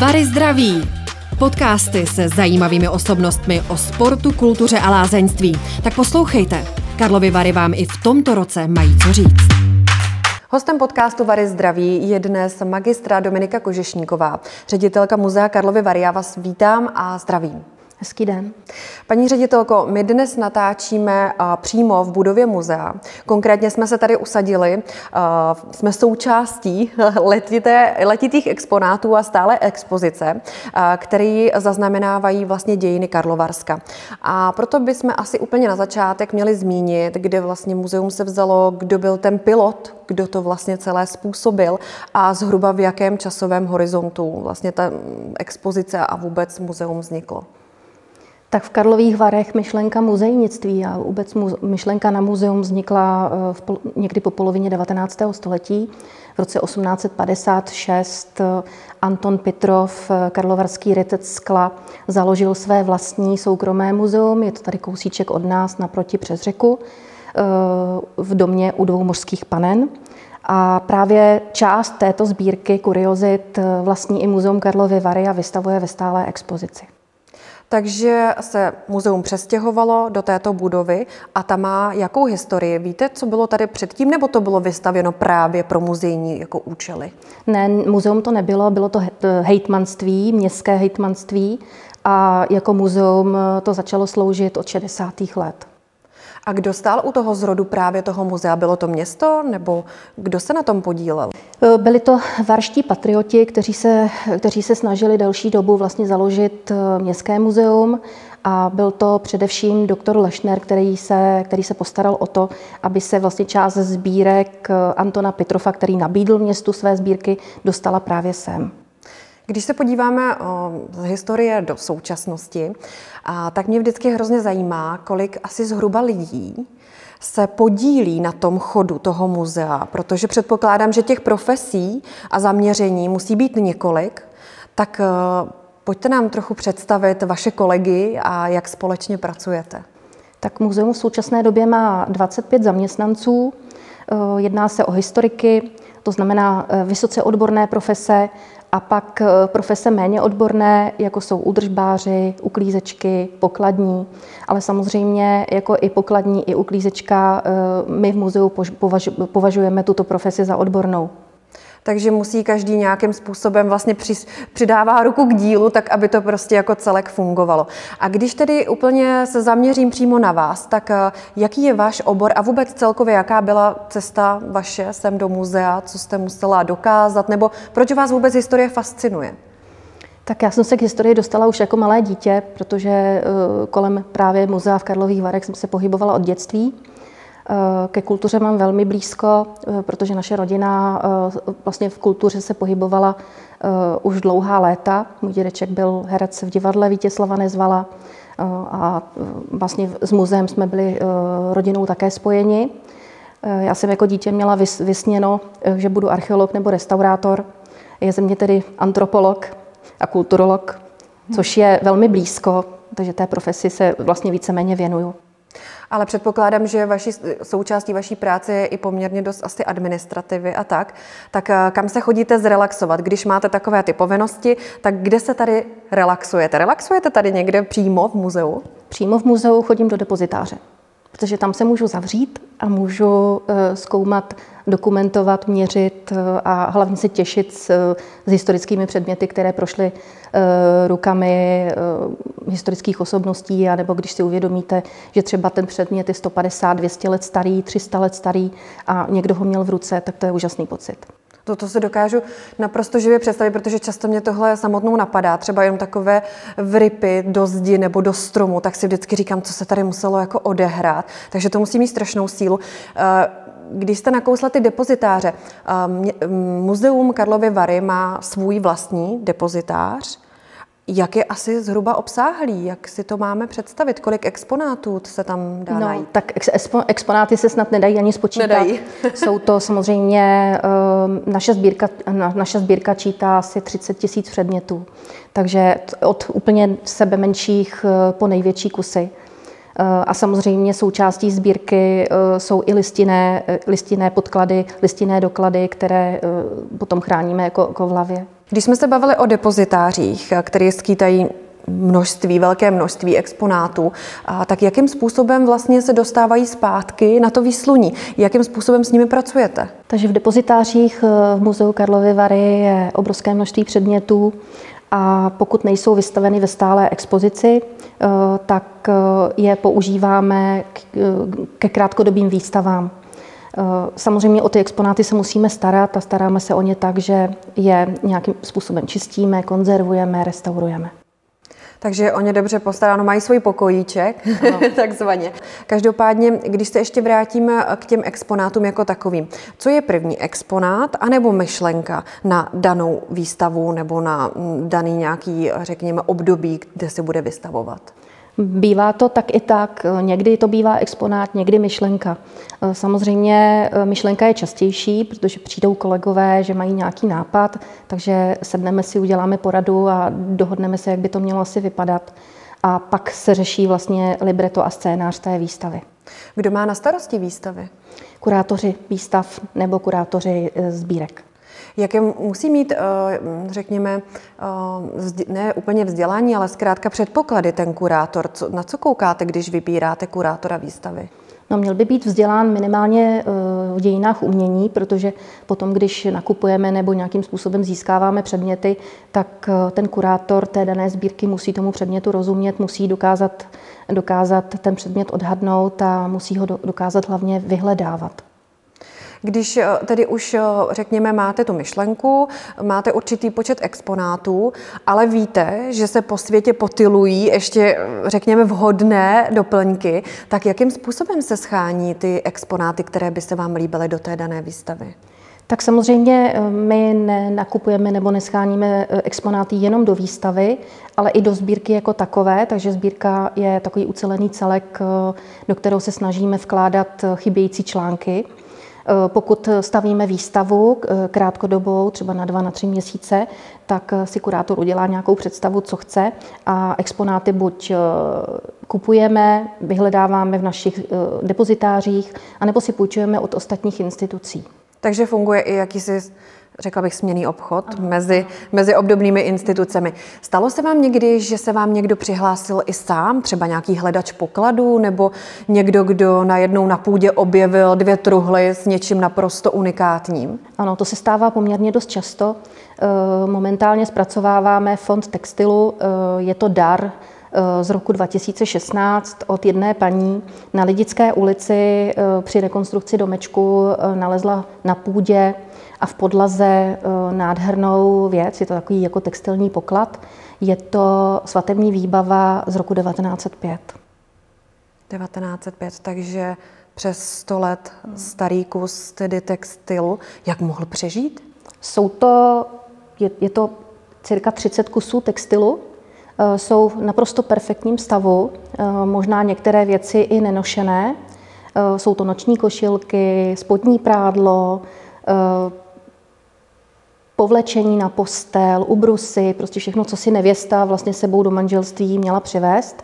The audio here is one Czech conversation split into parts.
Vary zdraví. Podcasty se zajímavými osobnostmi o sportu, kultuře a lázeňství. Tak poslouchejte. Karlovy Vary vám i v tomto roce mají co říct. Hostem podcastu Vary zdraví je dnes magistra Dominika Kožešníková, ředitelka Muzea Karlovy Vary. Já vás vítám a zdravím. Hezký den. Paní ředitelko, my dnes natáčíme přímo v budově muzea. Konkrétně jsme se tady usadili, jsme součástí letité, letitých exponátů a stále expozice, které zaznamenávají vlastně dějiny Karlovarska. A proto bychom asi úplně na začátek měli zmínit, kde vlastně muzeum se vzalo, kdo byl ten pilot, kdo to vlastně celé způsobil a zhruba v jakém časovém horizontu vlastně ta expozice a vůbec muzeum vzniklo. Tak v Karlových Varech myšlenka muzejnictví a vůbec myšlenka na muzeum vznikla eh, v pol, někdy po polovině 19. století. V roce 1856 eh, Anton Petrov, eh, karlovarský rytec skla, založil své vlastní soukromé muzeum. Je to tady kousíček od nás naproti přes řeku v domě u dvou mořských panen. A právě část této sbírky kuriozit vlastní i Muzeum Karlovy Vary a vystavuje ve stálé expozici. Takže se muzeum přestěhovalo do této budovy a ta má jakou historii? Víte, co bylo tady předtím, nebo to bylo vystavěno právě pro muzejní jako účely? Ne, muzeum to nebylo, bylo to hejtmanství, městské hejtmanství a jako muzeum to začalo sloužit od 60. let. A kdo stál u toho zrodu právě toho muzea? Bylo to město nebo kdo se na tom podílel? E, byli to varští patrioti, kteří se, kteří se snažili delší dobu vlastně založit e, městské muzeum a byl to především doktor Lešner, který se, který se postaral o to, aby se vlastně část sbírek e, Antona Petrofa, který nabídl městu své sbírky, dostala právě sem. Když se podíváme z historie do současnosti, tak mě vždycky hrozně zajímá, kolik asi zhruba lidí se podílí na tom chodu toho muzea, protože předpokládám, že těch profesí a zaměření musí být několik, tak e, pojďte nám trochu představit vaše kolegy a jak společně pracujete. Tak muzeum v současné době má 25 zaměstnanců, e, jedná se o historiky, to znamená vysoce odborné profese, a pak eh, profese méně odborné, jako jsou údržbáři, uklízečky, pokladní, ale samozřejmě jako i pokladní, i uklízečka, eh, my v muzeu považujeme tuto profesi za odbornou takže musí každý nějakým způsobem vlastně přidává ruku k dílu, tak aby to prostě jako celek fungovalo. A když tedy úplně se zaměřím přímo na vás, tak eh, jaký je váš obor a vůbec celkově jaká byla cesta vaše sem do muzea, co jste musela dokázat, nebo proč vás vůbec historie fascinuje? Tak já jsem se k historii dostala už jako malé dítě, protože eh, kolem právě muzea v Karlových Varech jsem se pohybovala od dětství. Eh, ke kultuře mám velmi blízko, eh, protože naše rodina eh, vlastně v kultuře se pohybovala už dlouhá léta. Můj dědeček byl herec v divadle Vítězslava Nezvala a vlastně s muzeem jsme byli rodinou také spojeni. Já jsem jako dítě měla vysněno, že budu archeolog nebo restaurátor. Je ze mě tedy antropolog a kulturolog, což je velmi blízko, takže té profesi se vlastně víceméně věnuju. Ale předpokládám, že vaší, součástí vaší práce je i poměrně dost asi administrativy a tak. Tak eh, kam se chodíte zrelaxovat? Když máte takové ty povinnosti, tak kde se tady relaxujete? Relaxujete tady někde přímo v muzeu? Přímo v muzeu chodím do depozitáře, protože tam se můžu zavřít a můžu eh, zkoumat dokumentovat, měřit eh, a hlavně se těšit s, s historickými předměty, které prošly uh, rukami historických osobností, anebo když si uvědomíte, že třeba ten předmět je 150, 200 let starý, 300 let starý a někdo ho měl v ruce, tak to je úžasný pocit. To se dokážu naprosto živě představit, protože často mě tohle samotnou napadá, třeba jenom takové vrypy do zdi nebo do stromu, tak si vždycky říkám, co se tady muselo jako odehrát. Takže to musí mít strašnou sílu. Uh, když jste nakousla ty depozitáře, um, Muzeum Karlovy Vary má svůj vlastní depozitář. Jak je asi zhruba obsáhlý? Jak si to máme představit? Kolik exponátů se tam dá no, najít? Tak expo, exponáty se snad nedají ani spočítat. Nedají. Jsou to samozřejmě, um, naše sbírka, naše sbírka čítá asi 30 tisíc předmětů. Takže od úplně sebe menších uh, po největší kusy. A samozřejmě součástí sbírky eh, jsou i listinné, eh, listinné podklady, listinné doklady, které eh, potom chráníme jako, jako v hlavě. Když jsme se bavili o depozitářích, které skýtají množství, velké množství exponátů, a tak jakým způsobem vlastně se dostávají zpátky na to výsluní? Jakým způsobem s nimi pracujete? Takže v depozitářích eh, v Muzeu Karlovy Vary je obrovské množství předmětů a pokud nejsou vystaveny ve stále expozici, eh, tak eh, je používáme ke krátkodobým výstavám. Samozřejmě o ty exponáty se musíme starat a staráme se o ně tak, že je nějakým způsobem čistíme, konzervujeme, restaurujeme. Takže oni dobře postaráno, mají svůj pokojíček, takzvaně. Každopádně, když se ještě vrátíme k těm exponátům jako takovým, co je první exponát anebo myšlenka na danou výstavu nebo na daný nějaký, řekněme, období, kde se bude vystavovat? Bývá to tak i tak. Někdy to bývá exponát, někdy myšlenka. Samozřejmě eh, myšlenka je častější, protože přijdou kolegové, že mají nějaký nápad, takže sedneme si, uděláme poradu a dohodneme se, jak by to mělo asi vypadat. A pak se řeší vlastně libreto a scénář té výstavy. Kdo má na starosti výstavy? Kurátoři výstav nebo kurátoři eh, sbírek. Jaké musí mít, eh, řekněme, eh, ne úplně vzdělání, ale zkrátka předpoklady ten kurátor? Na co koukáte, když vybíráte kurátora výstavy? No, měl by být vzdělán minimálně eh, v dějinách umění, protože potom, když nakupujeme nebo nějakým způsobem získáváme předměty, tak ten kurátor té dané sbírky musí tomu předmětu rozumět, musí dokázat, dokázat ten předmět odhadnout a musí ho dokázat hlavně vyhledávat. Když eh, tedy už, eh, řekněme, máte tu myšlenku, máte určitý počet exponátů, ale víte, že se po světě potilují ještě, eh, řekněme, vhodné doplňky, tak jakým způsobem se schání ty exponáty, které by se vám líbily do té dané výstavy? Tak samozřejmě my nakupujeme nebo nescháníme exponáty jenom do výstavy, ale i do sbírky jako takové, takže sbírka je takový ucelený celek, do kterého se snažíme vkládat chybějící články. Eh, pokud stavíme výstavu eh, krátkodobou, třeba na dva, na tři měsíce, tak eh, si kurátor udělá nějakou představu, co chce a exponáty buď kupujeme, vyhledáváme v našich depozitářích, anebo si půjčujeme od ostatních institucí. Takže funguje i jakýsi řekla bych, směný obchod mezi, mezi obdobnými institucemi. Stalo se vám někdy, že se vám někdo přihlásil i sám, třeba nějaký hledač pokladů, nebo někdo, kdo najednou na půdě objevil dvě truhly s něčím naprosto unikátním? Ano, to se stává poměrně dost často. Eh, momentálně zpracováváme fond textilu, eh, je to dar eh, z roku 2016 od jedné paní na Lidické ulici při rekonstrukci domečku nalezla na půdě a v podlaze eh, nádhernou věc, je to takový jako textilní poklad, je to svatební výbava z roku 1905. 1905, takže přes 100 let starý kus tedy textilu. Jak mohl přežít? Jsou to, je, je to cirka 30 kusů textilu, eh, jsou v naprosto perfektním stavu, eh, možná některé věci i nenošené. Jsou to noční košilky, spodní prádlo, povlečení na postel, ubrusy, prostě všechno, co si nevěsta vlastně sebou do manželství měla přivést.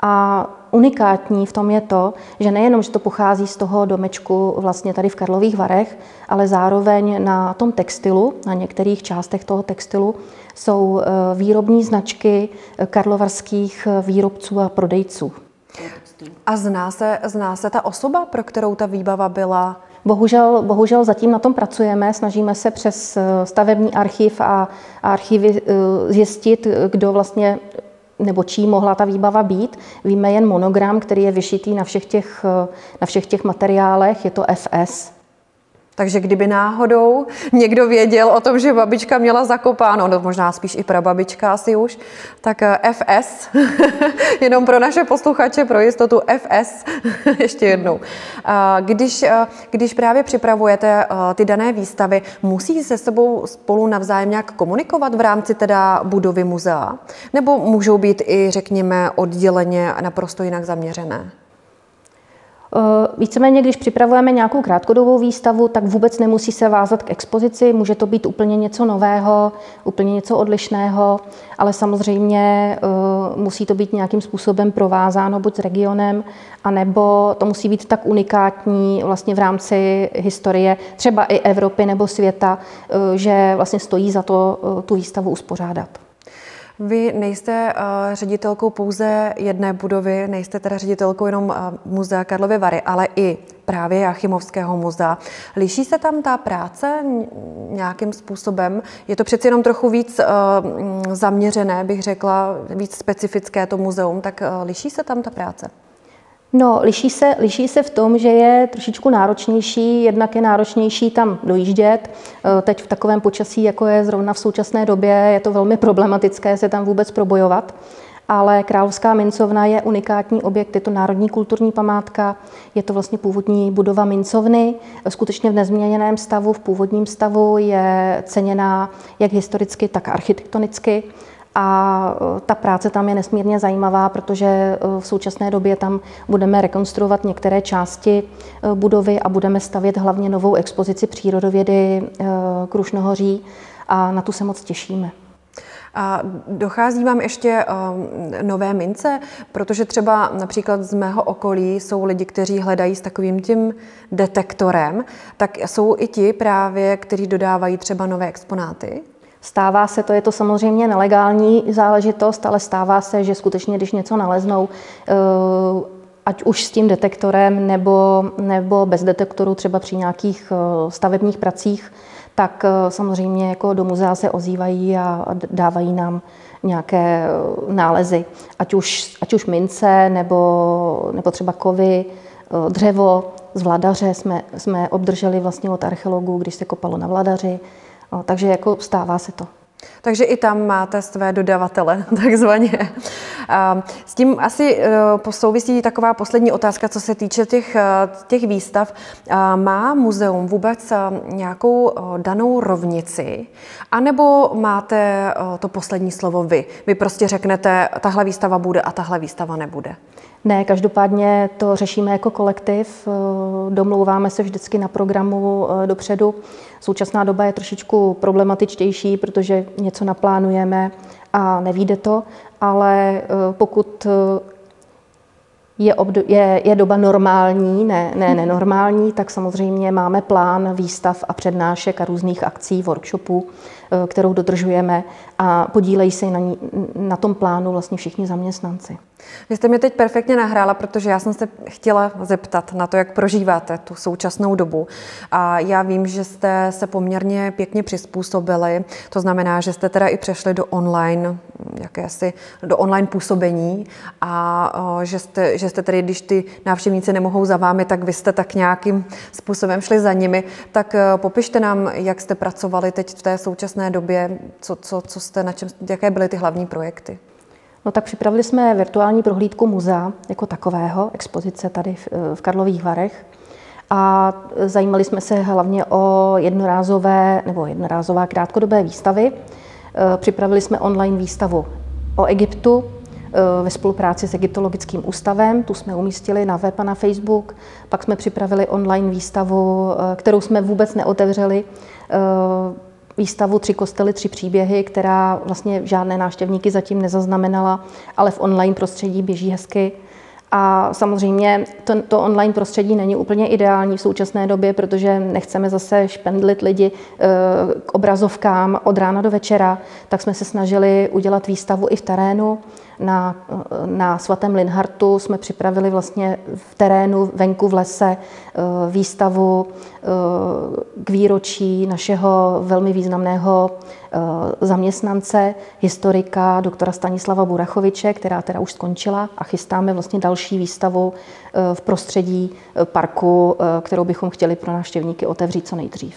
A unikátní v tom je to, že nejenom, že to pochází z toho domečku vlastně tady v Karlových Varech, ale zároveň na tom textilu, na některých částech toho textilu, jsou eh, výrobní značky eh, karlovarských eh, výrobců a prodejců. A zná se, zná se ta osoba, pro kterou ta výbava byla Bohužel, bohužel zatím na tom pracujeme, snažíme se přes eh, stavební archiv a archivy eh, zjistit, kdo vlastně nebo čí mohla ta výbava být. Víme jen monogram, který je vyšitý na všech těch, eh, na všech těch materiálech, je to FS. Takže kdyby náhodou někdo věděl o tom, že babička měla zakopáno, no možná spíš i prababička asi už, tak eh, FS, jenom pro naše posluchače, pro jistotu FS, ještě jednou. Když, eh, když právě připravujete eh, ty dané výstavy, musí se sebou spolu navzájem nějak komunikovat v rámci teda budovy muzea? Nebo můžou být i, řekněme, odděleně naprosto jinak zaměřené? Eh, víceméně, když připravujeme nějakou krátkodobou výstavu, tak vůbec nemusí se vázat k expozici, může to být úplně něco nového, úplně něco odlišného, ale samozřejmě eh, musí to být nějakým způsobem provázáno buď s regionem, anebo to musí být tak unikátní vlastně v rámci historie třeba i Evropy nebo světa, eh, že vlastně stojí za to tu výstavu uspořádat. Vy nejste uh, ředitelkou pouze jedné budovy, nejste teda ředitelkou jenom uh, muzea Karlovy Vary, ale i právě Jachimovského muzea. Liší se tam ta práce nějakým způsobem? Je to přeci jenom trochu víc uh, zaměřené, bych řekla, víc specifické to muzeum, tak uh, liší se tam ta práce? No, liší se, liší se v tom, že je trošičku náročnější, jednak je náročnější tam dojíždět. Eh, teď v takovém počasí, jako je zrovna v současné době, je to velmi problematické se tam vůbec probojovat. Ale Královská mincovna je unikátní objekt, je to národní kulturní památka, je to vlastně původní budova mincovny, skutečně v nezměněném stavu, v původním stavu je ceněná jak historicky, tak architektonicky. A e, ta práce tam je nesmírně zajímavá, protože e, v současné době tam budeme rekonstruovat některé části e, budovy a budeme stavět hlavně novou expozici přírodovědy Krušnohoří a na tu se moc těšíme. A dochází vám ještě nové mince, protože třeba například z mého okolí jsou lidi, kteří hledají s takovým tím detektorem, tak jsou i ti právě, kteří dodávají třeba nové exponáty? Stává se to, je to samozřejmě nelegální záležitost, ale stává se, že skutečně, když něco naleznou, eh, ať už s tím detektorem nebo, nebo bez detektoru, třeba při nějakých eh, stavebních pracích, tak eh, samozřejmě jako do muzea se ozývají a dávají nám nějaké nálezy, ať už, ať už mince nebo, nebo třeba kovy, dřevo. Z vladaře jsme, jsme obdrželi vlastně od archeologů, když se kopalo na vladaři, takže jako stává se to. Takže i tam máte své dodavatele, takzvaně. S tím asi e, souvisí taková poslední otázka, co se týče těch, e, těch výstav. Má muzeum vůbec e, nějakou danou rovnici? A nebo máte to poslední slovo vy? Vy prostě řeknete, tahle výstava bude a tahle výstava nebude. Ne, každopádně to řešíme jako kolektiv, domlouváme se vždycky na programu dopředu. Současná doba je trošičku problematičtější, protože něco naplánujeme a nevíde to, ale pokud je, obdo- je, je doba normální, ne, ne nenormální, tak samozřejmě máme plán výstav a přednášek a různých akcí, workshopů, kterou dodržujeme a podílejí se na, ní, na tom plánu vlastně všichni zaměstnanci. Vy jste mě teď perfektně nahrála, protože já jsem se chtěla zeptat na to, jak prožíváte tu současnou dobu. A já vím, že jste se poměrně pěkně přizpůsobili. To znamená, že jste teda i přešli do online, jakési, do online působení a že jste, že jste tedy, když ty návštěvníci nemohou za vámi, tak vy jste tak nějakým způsobem šli za nimi. Tak popište nám, jak jste pracovali teď v té současné době, co, co, co jste, na čem, jaké byly ty hlavní projekty. No tak připravili jsme virtuální prohlídku muzea jako takového, expozice tady v, v Karlových Varech. A zajímali jsme se hlavně o jednorázové nebo jednorázová krátkodobé výstavy. E, připravili jsme online výstavu o Egyptu e, ve spolupráci s Egyptologickým ústavem. Tu jsme umístili na web a na Facebook. Pak jsme připravili online výstavu, kterou jsme vůbec neotevřeli výstavu Tři kostely, tři příběhy, která vlastně žádné návštěvníky zatím nezaznamenala, ale v online prostředí běží hezky. A samozřejmě to, to online prostředí není úplně ideální v současné době, protože nechceme zase špendlit lidi e, k obrazovkám od rána do večera, tak jsme se snažili udělat výstavu i v terénu. Na, na svatém Linhartu jsme připravili vlastně v terénu, venku v lese, eh, výstavu eh, k výročí našeho velmi významného eh, zaměstnance, historika doktora Stanislava Burachoviče, která teda už skončila a chystáme vlastně další výstavu v prostředí parku, kterou bychom chtěli pro návštěvníky otevřít co nejdřív.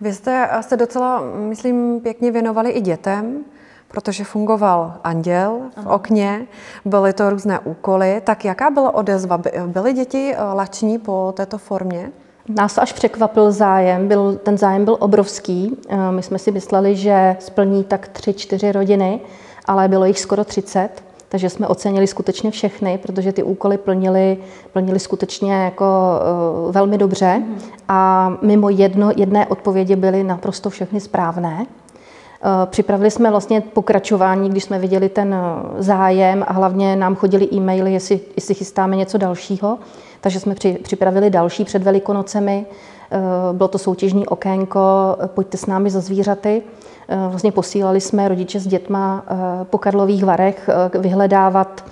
Vy jste se docela, myslím, pěkně věnovali i dětem protože fungoval anděl v okně, byly to různé úkoly. Tak jaká byla odezva? Byly děti eh, lační po této formě? Nás až překvapil zájem, byl, ten zájem byl obrovský. Eh, my jsme si mysleli, že splní tak tři, čtyři rodiny, ale bylo jich skoro 30, takže jsme ocenili skutečně všechny, protože ty úkoly plnili, plnili skutečně jako uh, velmi dobře a mimo jedno, jedné odpovědi byly naprosto všechny správné. Eh, připravili jsme vlastně pokračování, když jsme viděli ten eh, zájem a hlavně nám chodili e-maily, jestli, jestli chystáme něco dalšího. Takže jsme při, připravili další před Velikonocemi. Eh, bylo to soutěžní okénko, pojďte s námi za zvířaty. Vlastně posílali jsme rodiče s dětma po Karlových Varech vyhledávat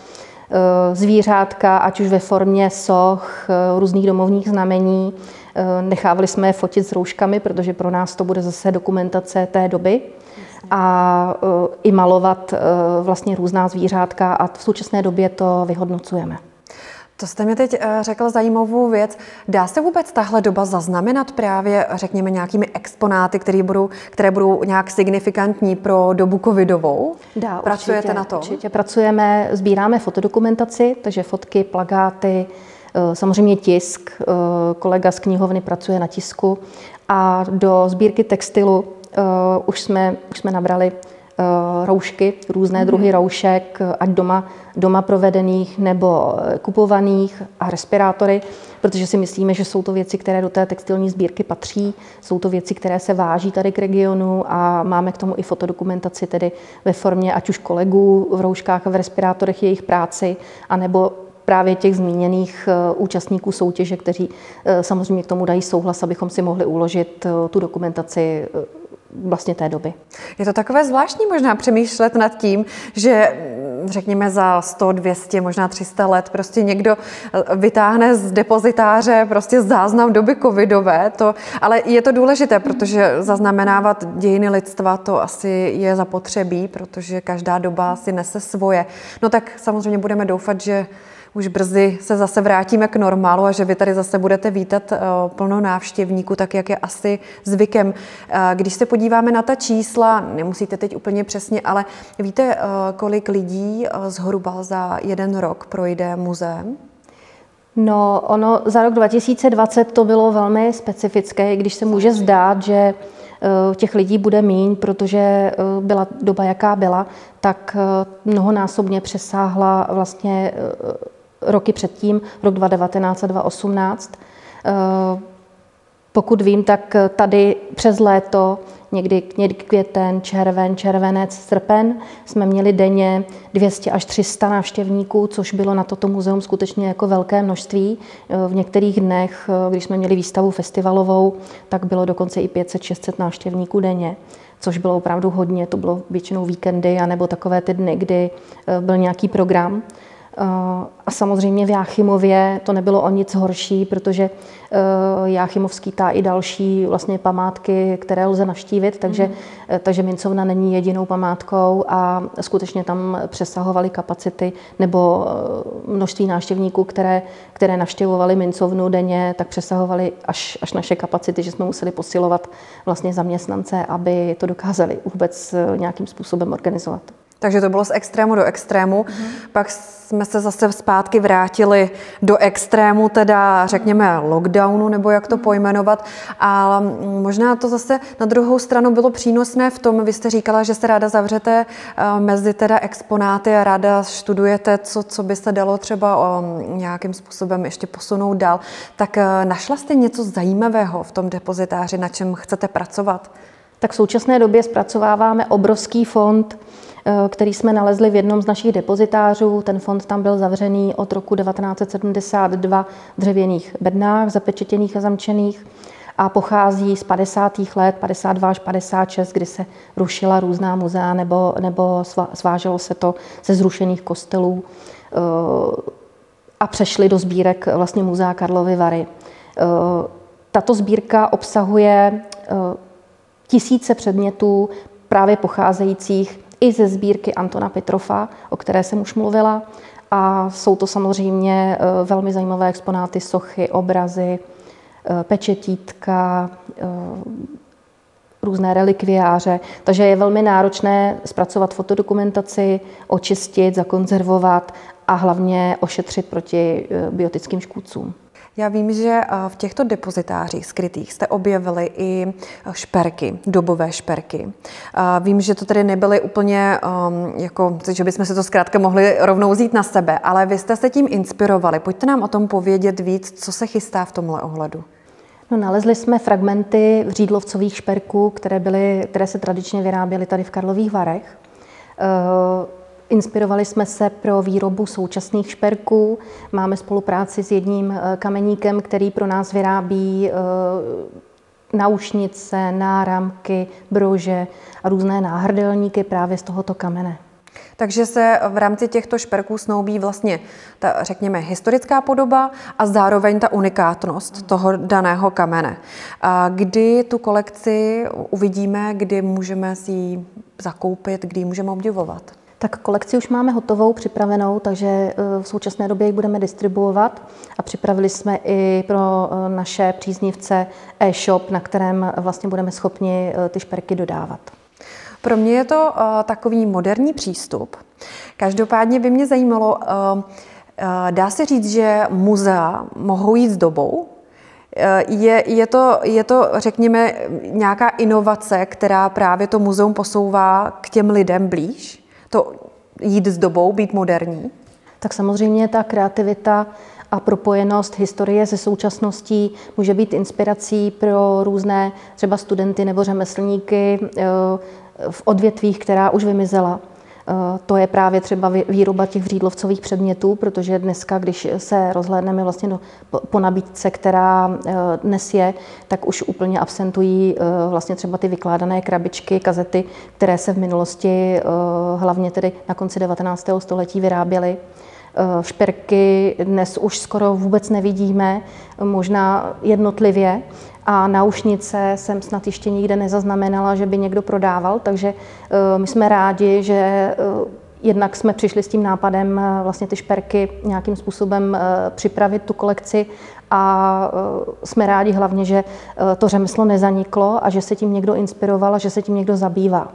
zvířátka, ať už ve formě soch, různých domovních znamení. Nechávali jsme je fotit s rouškami, protože pro nás to bude zase dokumentace té doby a e, i malovat e, vlastně různá zvířátka a v současné době to vyhodnocujeme. To jste mi teď řekl zajímavou věc. Dá se vůbec tahle doba zaznamenat právě, řekněme, nějakými exponáty, které budou, které budou nějak signifikantní pro dobu covidovou? Dá, Pracujete určitě, na to? Určitě pracujeme, sbíráme fotodokumentaci, takže fotky, plagáty, samozřejmě tisk, kolega z knihovny pracuje na tisku a do sbírky textilu uh, už, jsme, už jsme nabrali roušky, různé mm-hmm. druhy roušek, ať doma, doma provedených nebo eh, kupovaných a respirátory, protože si myslíme, že jsou to věci, které do té textilní sbírky patří, jsou to věci, které se váží tady k regionu a máme k tomu i fotodokumentaci tedy ve formě ať už kolegů v rouškách a v respirátorech jejich práci, anebo právě těch zmíněných účastníků soutěže, kteří samozřejmě k tomu dají souhlas, abychom si mohli uložit tu dokumentaci vlastně té doby. Je to takové zvláštní možná přemýšlet nad tím, že řekněme za 100, 200, možná 300 let prostě někdo eh, vytáhne z depozitáře prostě záznam doby covidové, to, ale je to důležité, protože zaznamenávat dějiny lidstva to asi je zapotřebí, protože každá doba si nese svoje. No tak samozřejmě budeme doufat, že už brzy se zase vrátíme k normálu a že vy tady zase budete vítat eh, plno návštěvníků, tak jak je asi zvykem. Eh, když se podíváme na ta čísla, nemusíte teď úplně přesně, ale víte, eh, kolik lidí zhruba za jeden rok projde muzeem? No, ono za rok 2020 to bylo velmi specifické, když se může zdát, že těch lidí bude míň, protože byla doba, jaká byla, tak mnohonásobně přesáhla vlastně roky předtím, rok 2019 a 2018. Eh, pokud vím, tak tady přes léto, někdy, květen, červen, červenec, srpen, jsme měli denně 200 až 300 návštěvníků, což bylo na toto muzeum skutečně jako velké množství. Eh, v některých dnech, eh, když jsme měli výstavu festivalovou, tak bylo dokonce i 500-600 návštěvníků denně což bylo opravdu hodně, to bylo většinou víkendy, anebo takové ty dny, kdy byl nějaký program. Eh, a samozřejmě v Jáchymově to nebylo o nic horší, protože eh, Jáchymov skýtá i další vlastně památky, které lze navštívit, takže, mm. takže Mincovna není jedinou památkou a skutečně tam přesahovaly kapacity nebo množství návštěvníků, které, které navštěvovali Mincovnu denně, tak přesahovaly až, až naše kapacity, že jsme museli posilovat vlastně zaměstnance, aby to dokázali vůbec nějakým způsobem organizovat. Takže to bylo z extrému do extrému. Mm-hmm. Pak jsme se zase zpátky vrátili do extrému, teda řekněme lockdownu, nebo jak to mhm. pojmenovat. A možná to zase na druhou stranu bylo přínosné v tom, vy jste říkala, že se ráda zavřete eh, mezi teda exponáty a ráda studujete, co, co by se dalo třeba um, nějakým způsobem ještě posunout dál. Tak eh, našla jste něco zajímavého v tom depozitáři, na čem chcete pracovat? Tak v současné době zpracováváme obrovský fond Eh, který jsme nalezli v jednom z našich depozitářů. Ten fond tam byl zavřený od roku 1972 v dřevěných bednách, zapečetěných a zamčených a pochází z 50. let, 52 až 56, kdy se rušila různá muzea nebo, nebo sváželo se to ze zrušených kostelů eh, a přešli do sbírek vlastně muzea Karlovy Vary. Eh, tato sbírka obsahuje tisíce předmětů právě pocházejících i ze sbírky Antona Petrofa, o které jsem už mluvila. A jsou to samozřejmě eh, velmi zajímavé exponáty, sochy, obrazy, eh, pečetítka, eh, různé relikviáře, takže je velmi náročné zpracovat fotodokumentaci, očistit, zakonzervovat a hlavně ošetřit proti biotickým škůdcům. Já vím, že v těchto depozitářích skrytých jste objevili i šperky, dobové šperky. Vím, že to tedy nebyly úplně, um, jako, že bychom si to zkrátka mohli rovnou vzít na sebe, ale vy jste se tím inspirovali. Pojďte nám o tom povědět víc, co se chystá v tomhle ohledu. No, nalezli jsme fragmenty řídlovcových šperků, které, byly, které se tradičně vyráběly tady v Karlových Varech. Inspirovali jsme se pro výrobu současných šperků. Máme spolupráci s jedním eh, kameníkem, který pro nás vyrábí eh, naušnice, náramky, brože a různé náhrdelníky právě z tohoto kamene. Takže se v rámci těchto šperků snoubí vlastně ta, řekněme, historická podoba a zároveň ta unikátnost toho daného kamene. A kdy tu kolekci uvidíme, kdy můžeme si ji zakoupit, kdy ji můžeme obdivovat? Tak kolekci už máme hotovou, připravenou, takže eh, v současné době ji budeme distribuovat a připravili jsme i pro eh, naše příznivce e-shop, na kterém vlastně budeme schopni eh, ty šperky dodávat. Pro mě je to takový moderní přístup. Každopádně by mě zajímalo, dá se říct, že muzea mohou jít s dobou, je, je, to, je to, řekněme, nějaká inovace, která právě to muzeum posouvá k těm lidem blíž? To jít s dobou, být moderní? Tak samozřejmě ta kreativita a propojenost historie se současností může být inspirací pro různé třeba studenty nebo řemeslníky eh, v odvětvích, která už vymizela. Eh, to je právě třeba výroba těch vřídlovcových předmětů, protože dneska, když se rozhlédneme vlastně do, po nabídce, která eh, dnes je, tak už úplně absentují eh, vlastně třeba ty vykládané krabičky, kazety, které se v minulosti hlavně tedy na konci 19. století vyráběly. Šperky dnes už skoro vůbec nevidíme, možná jednotlivě, a náušnice jsem snad ještě nikde nezaznamenala, že by někdo prodával, takže eh, my jsme rádi, že eh, jednak jsme přišli s tím nápadem eh, vlastně ty šperky nějakým způsobem připravit tu kolekci a jsme rádi hlavně, že to řemeslo nezaniklo a že se tím někdo inspiroval a že se tím někdo zabývá.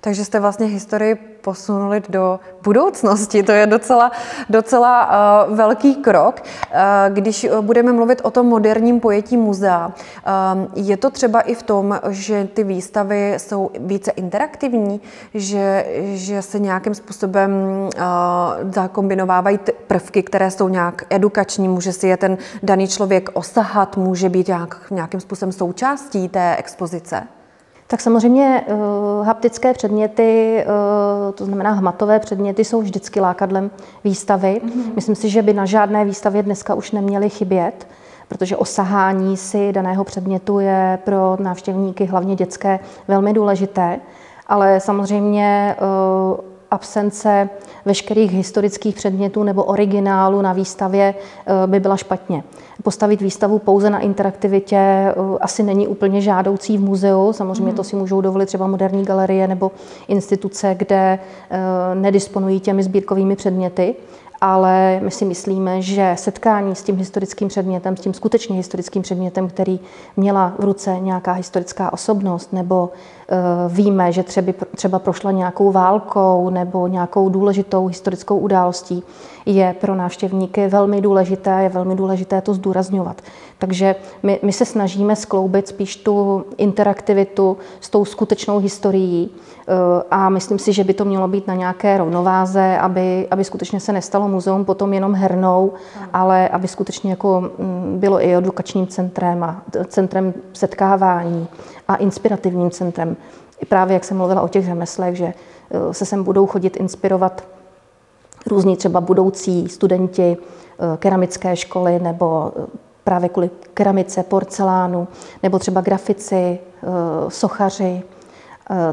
Takže jste vlastně historii posunuli do budoucnosti. To je docela, docela uh, velký krok. Uh, když budeme mluvit o tom moderním pojetí muzea, uh, je to třeba i v tom, že ty výstavy jsou více interaktivní, že, že se nějakým způsobem uh, zakombinovávají prvky, které jsou nějak edukační, může si je ten daný člověk osahat, může být nějak, nějakým způsobem součástí té expozice? Tak samozřejmě uh, haptické předměty, uh, to znamená hmatové předměty, jsou vždycky lákadlem výstavy. Mm-hmm. Myslím si, že by na žádné výstavě dneska už neměly chybět, protože osahání si daného předmětu je pro návštěvníky, hlavně dětské, velmi důležité. Ale samozřejmě uh, absence veškerých historických předmětů nebo originálu na výstavě by byla špatně. Postavit výstavu pouze na interaktivitě eh, asi není úplně žádoucí v muzeu. Samozřejmě to si můžou dovolit třeba moderní galerie nebo instituce, kde eh, nedisponují těmi sbírkovými předměty ale my si myslíme, že setkání s tím historickým předmětem, s tím skutečně historickým předmětem, který měla v ruce nějaká historická osobnost, nebo e, víme, že třeba, třeba prošla nějakou válkou nebo nějakou důležitou historickou událostí, je pro návštěvníky velmi důležité, je velmi důležité to zdůrazňovat. Takže my, my se snažíme skloubit spíš tu interaktivitu s tou skutečnou historií eh, a myslím si, že by to mělo být na nějaké rovnováze, aby, aby skutečně se nestalo muzeum potom jenom hernou, ale aby skutečně jako mm, bylo i edukačním centrem a centrem setkávání a inspirativním centrem. I právě jak jsem mluvila o těch řemeslech, že eh, se sem budou chodit inspirovat různí třeba budoucí studenti eh, keramické školy nebo právě kvůli keramice, porcelánu, nebo třeba grafici, sochaři,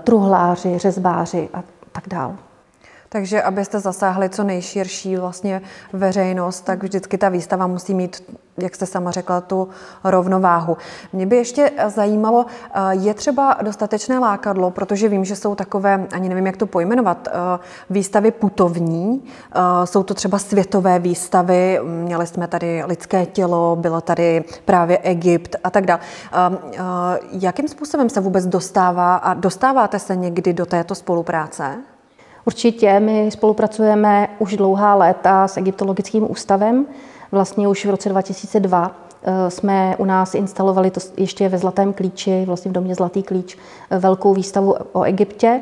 truhláři, řezbáři a tak dále. Takže abyste zasáhli co nejširší vlastně veřejnost, tak vždycky ta výstava musí mít, jak jste sama řekla, tu rovnováhu. Mě by ještě zajímalo, eh, je třeba dostatečné lákadlo, protože vím, že jsou takové, ani nevím, jak to pojmenovat, eh, výstavy putovní, eh, jsou to třeba světové výstavy, měli jsme tady lidské tělo, bylo tady právě Egypt a tak dále. Jakým způsobem se vůbec dostává a dostáváte se někdy do této spolupráce? Určitě, my spolupracujeme už dlouhá léta s Egyptologickým ústavem. vlastně už v roce 2002 jsme u nás instalovali to ještě ve Zlatém klíči, vlastně v domě Zlatý klíč, velkou výstavu o Egyptě,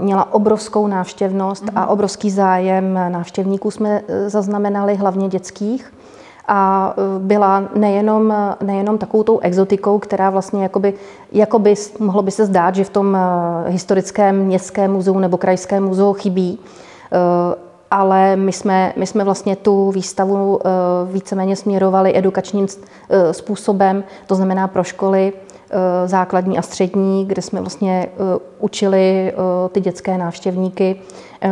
měla obrovskou návštěvnost a mhm. obrovský zájem návštěvníků jsme zaznamenali, hlavně dětských a e, byla nejenom, nejenom takovou tou exotikou, která vlastně jakoby, jakoby mohlo by se zdát, že v tom e, historickém městském muzeu nebo krajském muzeu chybí, e, ale my jsme, my jsme vlastně tu výstavu víceméně směrovali edukačním způsobem, to znamená pro školy základní a střední, kde jsme vlastně učili ty dětské návštěvníky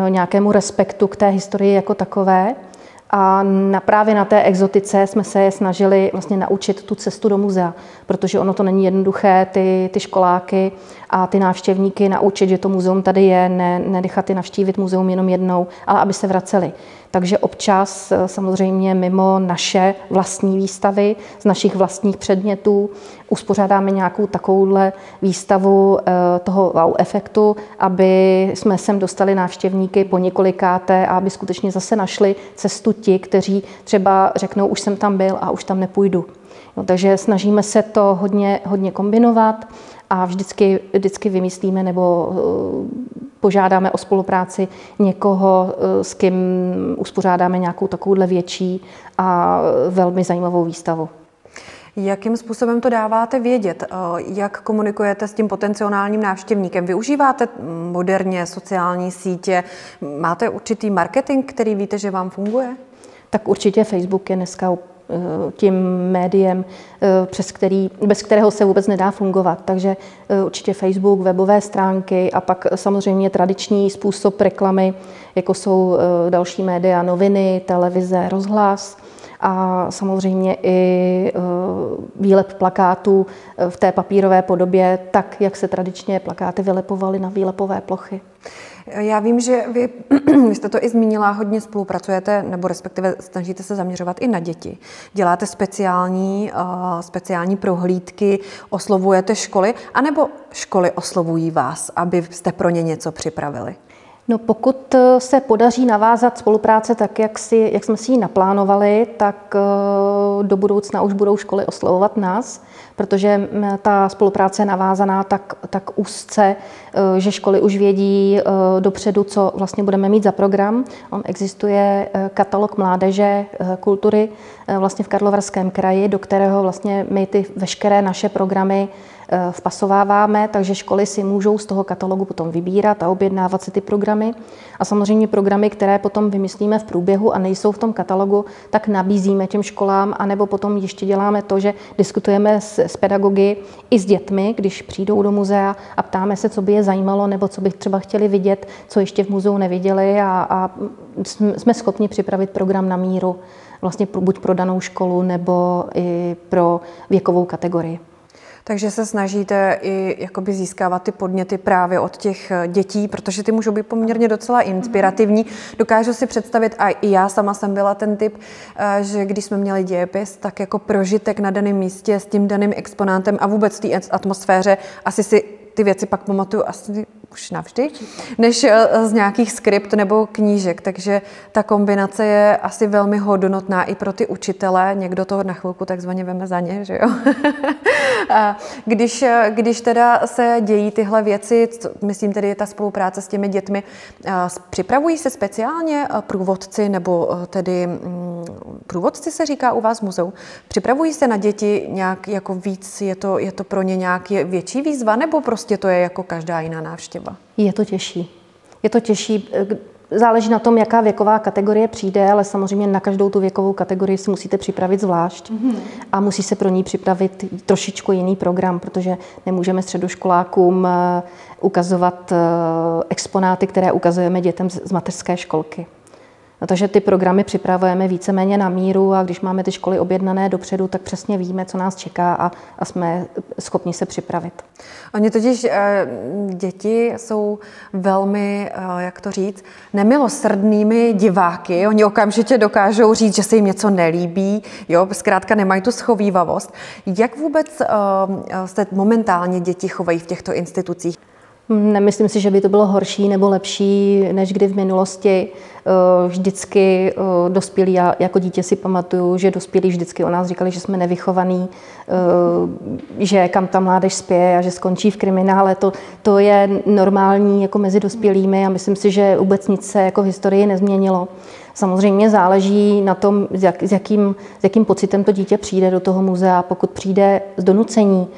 nějakému respektu k té historii jako takové. A na, právě na té exotice jsme se snažili vlastně naučit tu cestu do muzea, protože ono to není jednoduché, ty, ty školáky a ty návštěvníky naučit, že to muzeum tady je, ne, nenechat je navštívit muzeum jenom jednou, ale aby se vraceli. Takže občas eh, samozřejmě mimo naše vlastní výstavy z našich vlastních předmětů uspořádáme nějakou takovouhle výstavu eh, toho wow efektu, aby jsme sem dostali návštěvníky po několikáté a aby skutečně zase našli cestu ti, kteří třeba řeknou, už jsem tam byl a už tam nepůjdu. No, takže snažíme se to hodně, hodně kombinovat a vždycky, vždycky vymyslíme nebo eh, požádáme o spolupráci někoho, eh, s kým uspořádáme nějakou takovouhle větší a velmi zajímavou výstavu. Jakým způsobem to dáváte vědět? Eh, jak komunikujete s tím potenciálním návštěvníkem? Využíváte moderně sociální sítě? Máte určitý marketing, který víte, že vám funguje? Tak určitě Facebook je dneska tím médiem, eh, přes který, bez kterého se vůbec nedá fungovat. Takže eh, určitě Facebook, webové stránky a pak samozřejmě tradiční způsob reklamy, jako jsou další média, noviny, televize, rozhlas a samozřejmě i výlep plakátů v té papírové podobě, tak jak se tradičně plakáty vylepovaly na výlepové plochy. Já vím, že vy, vy jste to i zmínila, hodně spolupracujete, nebo respektive snažíte se zaměřovat i na děti. Děláte speciální, uh, speciální prohlídky, oslovujete školy, anebo školy oslovují vás, abyste pro ně něco připravili? No pokud eh, se podaří navázat spolupráce tak, jak, si, jak jsme si ji naplánovali, tak eh, do budoucna už budou školy oslovovat nás, protože mm, ta spolupráce je navázaná tak, tak úzce, že školy už vědí dopředu, co vlastně budeme mít za program. On existuje katalog mládeže, kultury vlastně v Karlovarském kraji, do kterého vlastně my ty veškeré naše programy Eh, vpasováváme, takže školy si můžou z toho katalogu potom vybírat a objednávat si ty programy. A samozřejmě programy, které potom vymyslíme v průběhu a nejsou v tom katalogu, tak nabízíme těm školám, anebo potom ještě děláme to, že diskutujeme s, s pedagogy i s dětmi, když přijdou do muzea a ptáme se, co by je zajímalo, nebo co by třeba chtěli vidět, co ještě v muzeu neviděli a, a jsme schopni připravit program na míru vlastně buď pro danou školu nebo i pro věkovou kategorii. Takže se snažíte i jakoby získávat ty podněty právě od těch eh, dětí, protože ty můžou být poměrně docela inspirativní. Dokážu si představit, a i já sama jsem byla ten typ, eh, že když jsme měli dějepis, tak jako prožitek na daném místě s tím daným exponátem a vůbec v té atmosféře asi si ty věci pak pamatuju asi už navždy, než eh, z nějakých skript nebo knížek. Takže ta kombinace je asi velmi hodnotná i pro ty učitele. Někdo to na chvilku takzvaně veme za ně, že jo? když, eh, když teda se dějí tyhle věci, myslím tedy ta spolupráce s těmi dětmi, eh, připravují se speciálně průvodci nebo tedy mm, průvodci se říká u vás v muzeu, připravují se na děti nějak jako víc, je to, je to pro ně nějaký větší výzva nebo prostě to je jako každá jiná návštěva? Návštěva? Je to těžší. Je to těžší. Záleží na tom, jaká věková kategorie přijde, ale samozřejmě na každou tu věkovou kategorii si musíte připravit zvlášť mm-hmm. a musí se pro ní připravit trošičku jiný program, protože nemůžeme středoškolákům eh, ukazovat eh, exponáty, které ukazujeme dětem z mateřské školky. Takže ty programy připravujeme víceméně na míru a když máme ty školy objednané dopředu, tak přesně víme, co nás čeká a, a jsme schopni se připravit. Oni totiž eh, děti jsou velmi, eh, jak to říct, nemilosrdnými diváky. Oni okamžitě dokážou říct, že se jim něco nelíbí, jo, zkrátka nemají tu schovývavost. Jak vůbec eh, se momentálně děti chovají v těchto institucích? Nemyslím si, že by to bylo horší nebo lepší, než kdy v minulosti. Eh, vždycky eh, dospělí, já jako dítě si pamatuju, že dospělí vždycky o nás říkali, že jsme nevychovaní, eh, že kam ta mládež spěje a že skončí v kriminále. To, to je normální jako mezi dospělými a myslím si, že vůbec nic se jako v historii nezměnilo. Samozřejmě záleží na tom, s, jak, s, jakým, s jakým pocitem to dítě přijde do toho muzea. Pokud přijde z donucení,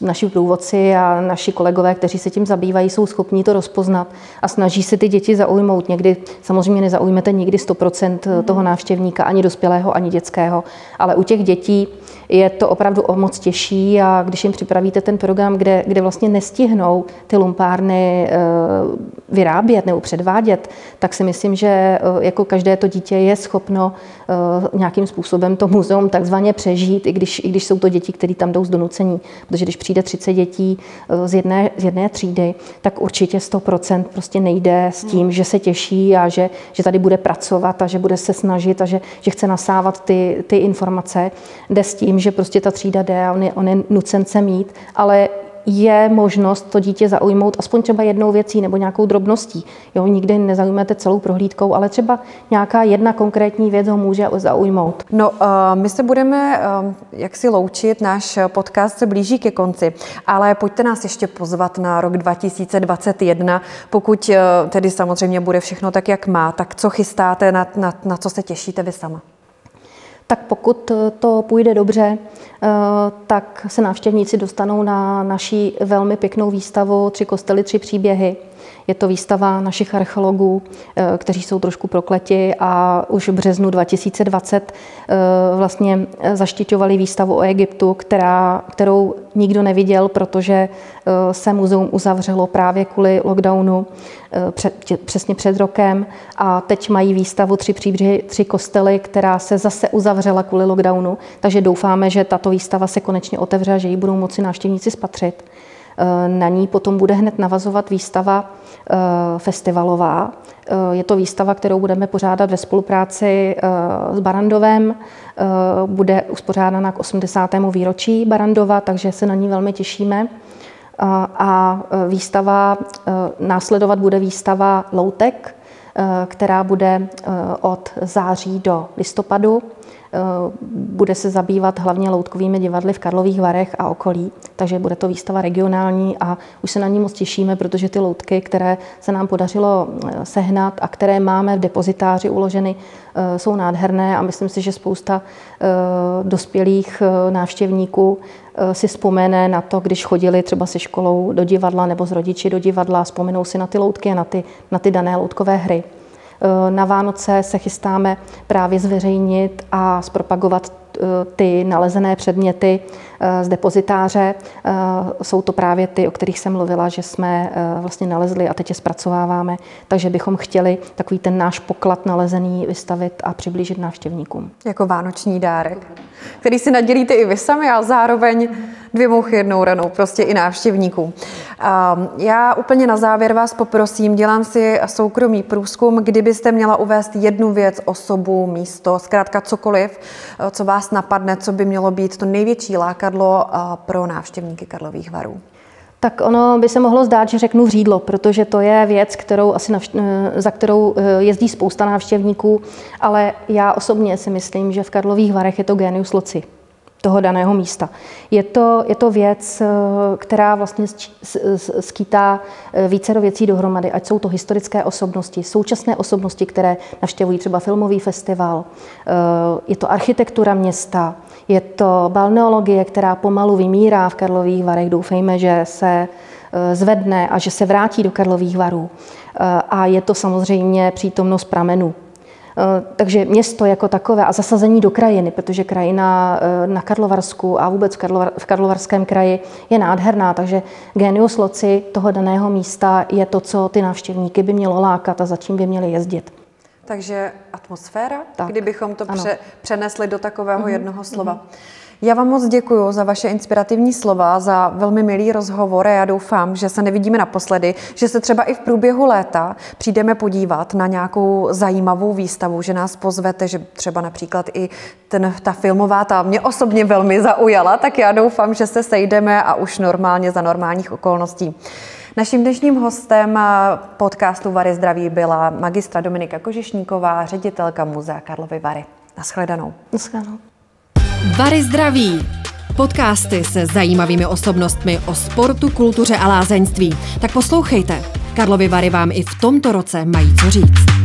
naši průvodci a naši kolegové, kteří se tím zabývají, jsou schopní to rozpoznat a snaží se ty děti zaujmout. Někdy samozřejmě nezaujmete nikdy 100% toho návštěvníka, ani dospělého, ani dětského, ale u těch dětí je to opravdu o moc těžší a když jim připravíte ten program, kde, kde vlastně nestihnou ty lumpárny eh, vyrábět nebo předvádět, tak si myslím, že eh, jako každé to dítě je schopno nějakým způsobem to muzeum takzvaně přežít, i když, i když jsou to děti, které tam jdou z donucení, protože když přijde 30 dětí eh, z jedné, z jedné třídy, tak určitě 100% prostě nejde s tím, že se těší a že, že tady bude pracovat a že bude se snažit a že, že chce nasávat ty, ty informace. Jde s tím, že prostě ta třída jde a on je, on je nucen se mít, ale je možnost to dítě zaujmout aspoň třeba jednou věcí nebo nějakou drobností. Jo, nikdy nezaujmete celou prohlídkou, ale třeba nějaká jedna konkrétní věc ho může zaujmout. No, uh, my se budeme uh, jak si loučit, náš podcast se blíží ke konci, ale pojďte nás ještě pozvat na rok 2021, pokud uh, tedy samozřejmě bude všechno tak, jak má, tak co chystáte, na, na, na co se těšíte vy sama? Tak pokud to půjde dobře, eh, tak se návštěvníci dostanou na naší velmi pěknou výstavu Tři kostely, tři příběhy. Je to výstava našich archeologů, eh, kteří jsou trošku prokleti a už v březnu 2020 eh, vlastně zaštiťovali výstavu o Egyptu, která, kterou nikdo neviděl, protože eh, se muzeum uzavřelo právě kvůli lockdownu před, přesně před rokem a teď mají výstavu Tři příbřehy, tři kostely, která se zase uzavřela kvůli lockdownu, takže doufáme, že tato výstava se konečně otevře a že ji budou moci návštěvníci spatřit. Na ní potom bude hned navazovat výstava eh, festivalová. Eh, je to výstava, kterou budeme pořádat ve spolupráci eh, s Barandovem. Bude uspořádána k 80. výročí Barandova, takže se na ní velmi těšíme. A výstava, následovat bude výstava Loutek, která bude od září do listopadu. Eh, bude se zabývat hlavně loutkovými divadly v Karlových Varech a okolí, takže bude to výstava regionální a už se na ní moc těšíme, protože ty loutky, které se nám podařilo eh, sehnat a které máme v depozitáři uloženy, eh, jsou nádherné a myslím si, že spousta dospělých návštěvníků si vzpomene na to, když chodili třeba se školou do divadla nebo s rodiči do divadla, vzpomenou si na ty loutky a na ty, na ty dané loutkové hry. Eh, na Vánoce se chystáme právě zveřejnit a zpropagovat ty nalezené předměty eh, z depozitáře. Jsou to právě ty, o kterých jsem mluvila, že jsme vlastně nalezli a teď je zpracováváme, takže bychom chtěli takový ten náš poklad nalezený vystavit a přiblížit návštěvníkům. Jako vánoční dárek, který si nadělíte i vy sami a zároveň dvě mouchy jednou ranou, prostě i návštěvníkům. Já úplně na závěr vás poprosím, dělám si soukromý průzkum, kdybyste měla uvést jednu věc, osobu, místo, zkrátka cokoliv, co vás napadne, co by mělo být to největší lákadlo pro návštěvníky Karlových varů. Tak ono by se mohlo zdát, že řeknu řídlo, protože to je věc, kterou asi navš- za kterou eh, jezdí spousta návštěvníků, ale já osobně si myslím, že v Karlových Varech je to genius loci toho daného místa. Je to, je to věc, eh, která vlastně skýtá eh, více do věcí dohromady, ať jsou to historické osobnosti, současné osobnosti, které navštěvují třeba filmový festival, eh, je to architektura města, je to balneologie, která pomalu vymírá v Karlových Varech. Doufejme, že se zvedne a že se vrátí do Karlových Varů. A je to samozřejmě přítomnost pramenů. Eh, takže město jako takové a zasazení do krajiny, protože krajina eh, na Karlovarsku a vůbec v Karlovarském kraji je nádherná, takže genius loci toho daného místa je to, co ty návštěvníky by mělo lákat a za čím by měli jezdit. Takže atmosféra, tak. kdybychom to pře- přenesli do takového mm-hmm. jednoho slova. Mm-hmm. Já vám moc děkuji za vaše inspirativní slova, za velmi milý rozhovor a já doufám, že se nevidíme naposledy, že se třeba i v průběhu léta přijdeme podívat na nějakou zajímavou výstavu, že nás pozvete, že třeba například i ten, ta filmová, ta mě osobně velmi zaujala, tak já doufám, že se sejdeme a už normálně za normálních okolností. Naším dnešním hostem podcastu Vary zdraví byla magistra Dominika Kožišníková, ředitelka Muzea Karlovy Vary. Naschledanou. Naschledanou. Vary zdraví. Podcasty se zajímavými osobnostmi o sportu, kultuře a lázeňství. Tak poslouchejte. Karlovy Vary vám i v tomto roce mají co říct.